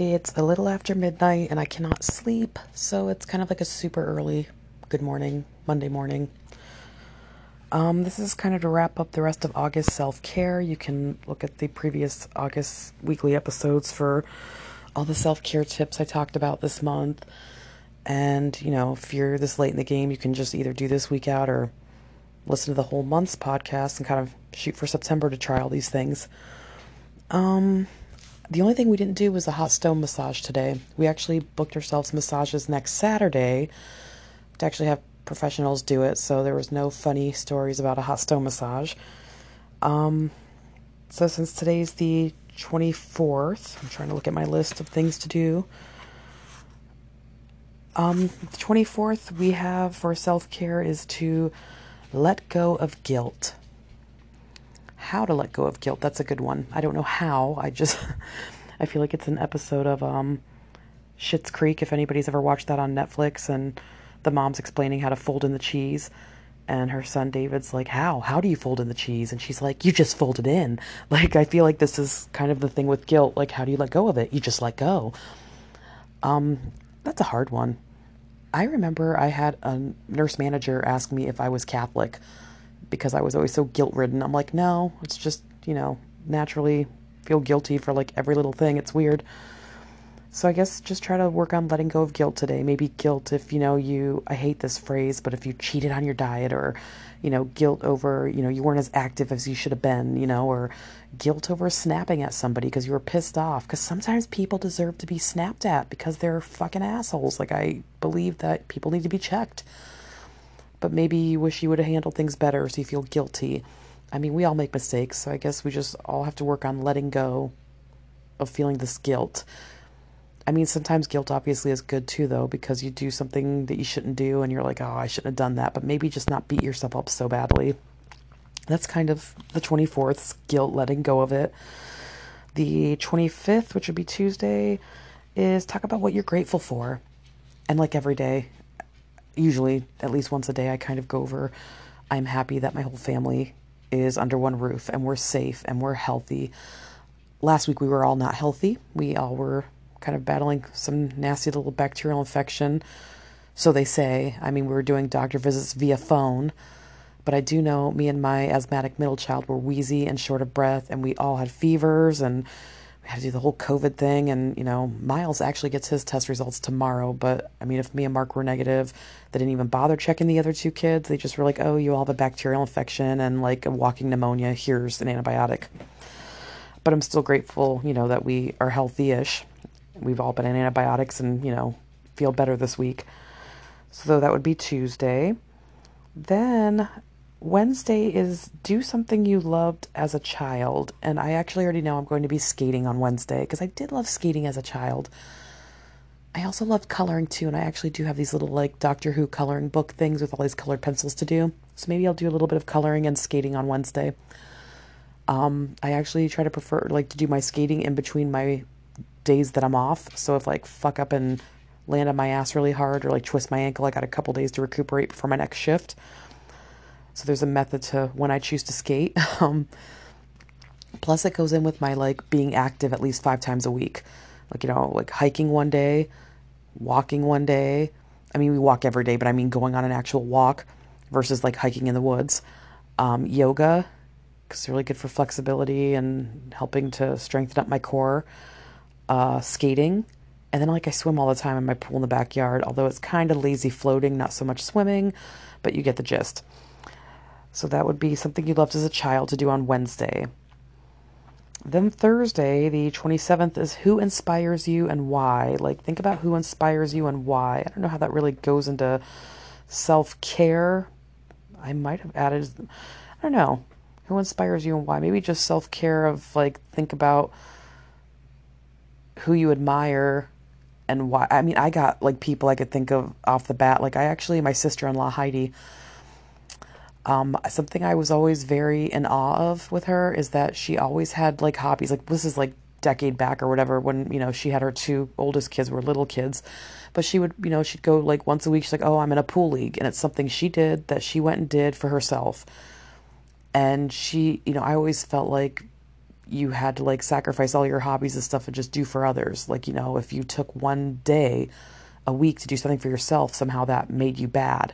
It's a little after midnight and I cannot sleep, so it's kind of like a super early good morning, Monday morning. Um, this is kind of to wrap up the rest of August self care. You can look at the previous August weekly episodes for all the self care tips I talked about this month. And, you know, if you're this late in the game, you can just either do this week out or listen to the whole month's podcast and kind of shoot for September to try all these things. Um, the only thing we didn't do was a hot stone massage today. We actually booked ourselves massages next Saturday to actually have professionals do it, so there was no funny stories about a hot stone massage. Um, so since today's the 24th, I'm trying to look at my list of things to do. Um, the 24th we have for self care is to let go of guilt. How to let go of guilt? That's a good one. I don't know how. I just I feel like it's an episode of um Schitt's Creek if anybody's ever watched that on Netflix and the mom's explaining how to fold in the cheese and her son David's like, "How? How do you fold in the cheese?" And she's like, "You just fold it in." Like I feel like this is kind of the thing with guilt. Like how do you let go of it? You just let go. Um that's a hard one. I remember I had a nurse manager ask me if I was Catholic because I was always so guilt ridden. I'm like, no, it's just, you know, naturally feel guilty for like every little thing. It's weird. So I guess just try to work on letting go of guilt today. Maybe guilt if, you know, you, I hate this phrase, but if you cheated on your diet or, you know, guilt over, you know, you weren't as active as you should have been, you know, or guilt over snapping at somebody because you were pissed off. Because sometimes people deserve to be snapped at because they're fucking assholes. Like, I believe that people need to be checked. But maybe you wish you would have handled things better so you feel guilty. I mean, we all make mistakes, so I guess we just all have to work on letting go of feeling this guilt I mean, sometimes guilt obviously is good too, though, because you do something that you shouldn't do and you're like, oh, I shouldn't have done that. But maybe just not beat yourself up so badly. That's kind of the 24th, guilt, letting go of it. The 25th, which would be Tuesday, is talk about what you're grateful for. And like every day, usually at least once a day, I kind of go over I'm happy that my whole family is under one roof and we're safe and we're healthy. Last week we were all not healthy. We all were kind of battling some nasty little bacterial infection. So they say. I mean, we were doing doctor visits via phone. But I do know me and my asthmatic middle child were wheezy and short of breath, and we all had fevers, and we had to do the whole COVID thing. And, you know, Miles actually gets his test results tomorrow. But, I mean, if me and Mark were negative, they didn't even bother checking the other two kids. They just were like, oh, you all have a bacterial infection and like a walking pneumonia. Here's an antibiotic. But I'm still grateful, you know, that we are healthy ish we've all been on antibiotics and, you know, feel better this week. So that would be Tuesday. Then Wednesday is do something you loved as a child. And I actually already know I'm going to be skating on Wednesday because I did love skating as a child. I also loved coloring too, and I actually do have these little like Doctor Who coloring book things with all these colored pencils to do. So maybe I'll do a little bit of coloring and skating on Wednesday. Um, I actually try to prefer like to do my skating in between my days that I'm off. So if like fuck up and land on my ass really hard or like twist my ankle, I got a couple days to recuperate before my next shift. So there's a method to when I choose to skate. Um, plus it goes in with my like being active at least five times a week. Like, you know, like hiking one day, walking one day. I mean, we walk every day, but I mean going on an actual walk versus like hiking in the woods. Um, yoga, because it's really good for flexibility and helping to strengthen up my core uh, skating, and then like I swim all the time in my pool in the backyard. Although it's kind of lazy floating, not so much swimming, but you get the gist. So that would be something you loved as a child to do on Wednesday. Then Thursday, the 27th, is who inspires you and why. Like, think about who inspires you and why. I don't know how that really goes into self care. I might have added, I don't know, who inspires you and why. Maybe just self care of like, think about who you admire and why. I mean, I got like people I could think of off the bat. Like I actually, my sister-in-law Heidi. Um, something I was always very in awe of with her is that she always had like hobbies. Like this is like decade back or whatever when you know she had her two oldest kids were little kids but she would you know she'd go like once a week she's like oh i'm in a pool league and it's something she did that she went and did for herself and she you know i always felt like you had to like sacrifice all your hobbies and stuff and just do for others. Like, you know, if you took one day a week to do something for yourself, somehow that made you bad.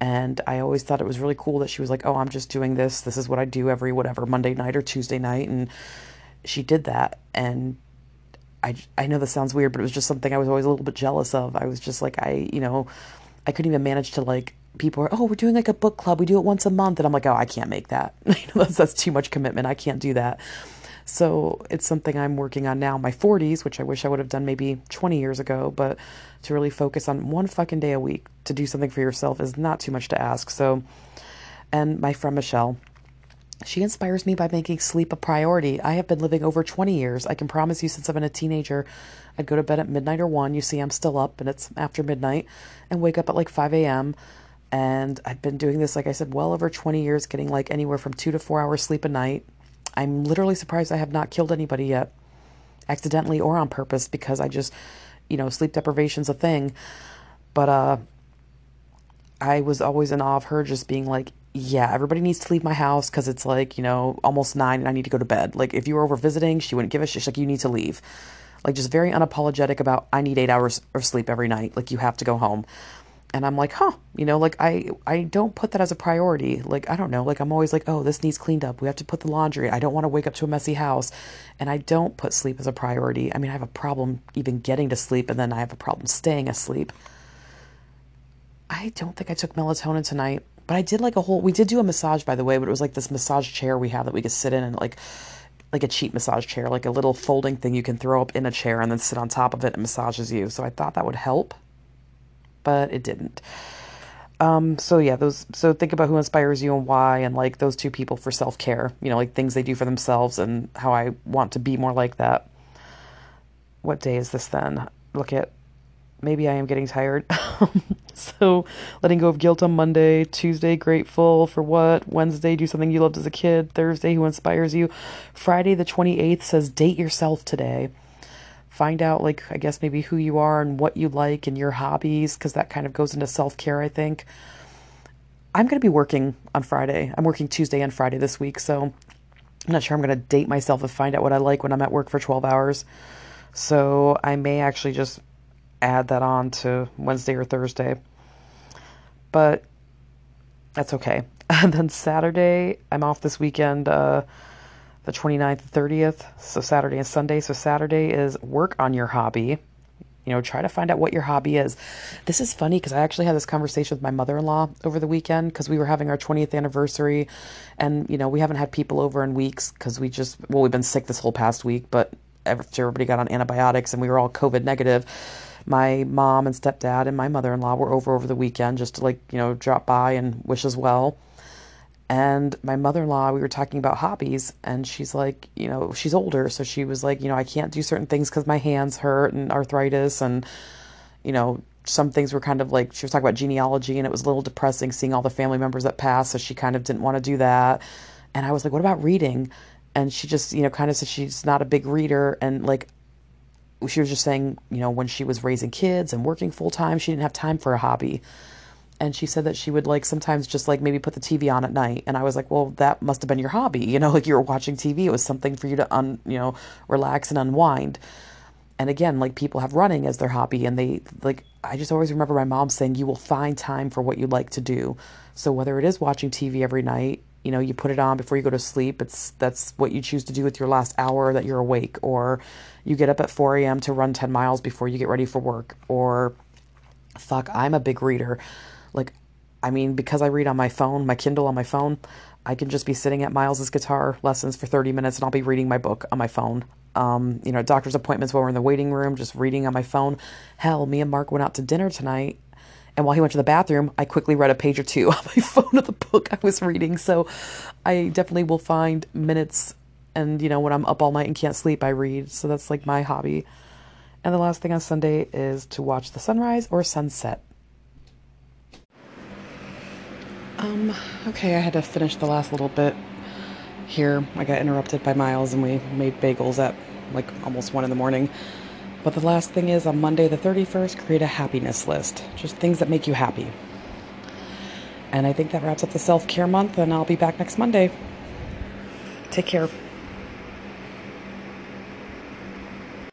And I always thought it was really cool that she was like, oh, I'm just doing this. This is what I do every whatever Monday night or Tuesday night. And she did that. And I, I know this sounds weird, but it was just something I was always a little bit jealous of. I was just like, I, you know, I couldn't even manage to like, people are, oh, we're doing like a book club. We do it once a month. And I'm like, oh, I can't make that. that's, that's too much commitment. I can't do that. So it's something I'm working on now, my 40s, which I wish I would have done maybe 20 years ago, but to really focus on one fucking day a week to do something for yourself is not too much to ask. So, and my friend Michelle, she inspires me by making sleep a priority. I have been living over 20 years. I can promise you, since I've been a teenager, I'd go to bed at midnight or 1. You see, I'm still up and it's after midnight, and wake up at like 5 a.m. And I've been doing this, like I said, well over 20 years, getting like anywhere from two to four hours sleep a night. I'm literally surprised I have not killed anybody yet, accidentally or on purpose, because I just, you know, sleep deprivation's a thing. But uh, I was always in awe of her just being like, yeah, everybody needs to leave my house because it's like, you know, almost nine and I need to go to bed. Like, if you were over visiting, she wouldn't give a shit. She's like, you need to leave. Like, just very unapologetic about, I need eight hours of sleep every night. Like, you have to go home and I'm like, huh, you know, like I I don't put that as a priority. Like I don't know, like I'm always like, oh, this needs cleaned up. We have to put the laundry. I don't want to wake up to a messy house, and I don't put sleep as a priority. I mean, I have a problem even getting to sleep, and then I have a problem staying asleep. I don't think I took melatonin tonight, but I did like a whole. We did do a massage, by the way, but it was like this massage chair we have that we could sit in and like like a cheap massage chair, like a little folding thing you can throw up in a chair and then sit on top of it and massages you. So I thought that would help but it didn't. Um, so yeah, those so think about who inspires you and why and like those two people for self care, you know, like things they do for themselves and how I want to be more like that. What day is this then? Look at maybe I am getting tired. so letting go of guilt on Monday, Tuesday, grateful for what? Wednesday, do something you loved as a kid, Thursday, who inspires you. Friday the 28th says date yourself today find out like i guess maybe who you are and what you like and your hobbies because that kind of goes into self-care i think. I'm going to be working on friday. I'm working tuesday and friday this week so i'm not sure i'm going to date myself and find out what i like when i'm at work for 12 hours. So i may actually just add that on to wednesday or thursday. But that's okay. And then saturday i'm off this weekend uh, the 29th, 30th, so Saturday and Sunday. So Saturday is work on your hobby. You know, try to find out what your hobby is. This is funny because I actually had this conversation with my mother in law over the weekend because we were having our 20th anniversary. And, you know, we haven't had people over in weeks because we just, well, we've been sick this whole past week, but everybody got on antibiotics and we were all COVID negative, my mom and stepdad and my mother in law were over over the weekend just to, like, you know, drop by and wish us well. And my mother in law, we were talking about hobbies, and she's like, you know, she's older, so she was like, you know, I can't do certain things because my hands hurt and arthritis, and, you know, some things were kind of like, she was talking about genealogy, and it was a little depressing seeing all the family members that passed, so she kind of didn't want to do that. And I was like, what about reading? And she just, you know, kind of said she's not a big reader, and like, she was just saying, you know, when she was raising kids and working full time, she didn't have time for a hobby and she said that she would like sometimes just like maybe put the TV on at night and I was like well that must have been your hobby you know like you were watching TV it was something for you to un you know relax and unwind. And again like people have running as their hobby and they like I just always remember my mom saying you will find time for what you like to do. So whether it is watching TV every night you know you put it on before you go to sleep it's that's what you choose to do with your last hour that you're awake or you get up at 4 a.m to run 10 miles before you get ready for work or fuck i'm a big reader like, I mean, because I read on my phone, my Kindle on my phone, I can just be sitting at Miles's guitar lessons for 30 minutes and I'll be reading my book on my phone. Um, you know, doctor's appointments while we're in the waiting room, just reading on my phone. Hell, me and Mark went out to dinner tonight. And while he went to the bathroom, I quickly read a page or two on my phone of the book I was reading. So I definitely will find minutes. And, you know, when I'm up all night and can't sleep, I read. So that's like my hobby. And the last thing on Sunday is to watch the sunrise or sunset. Um, okay, I had to finish the last little bit here. I got interrupted by Miles and we made bagels at like almost one in the morning. But the last thing is on Monday the 31st, create a happiness list. Just things that make you happy. And I think that wraps up the self care month, and I'll be back next Monday. Take care.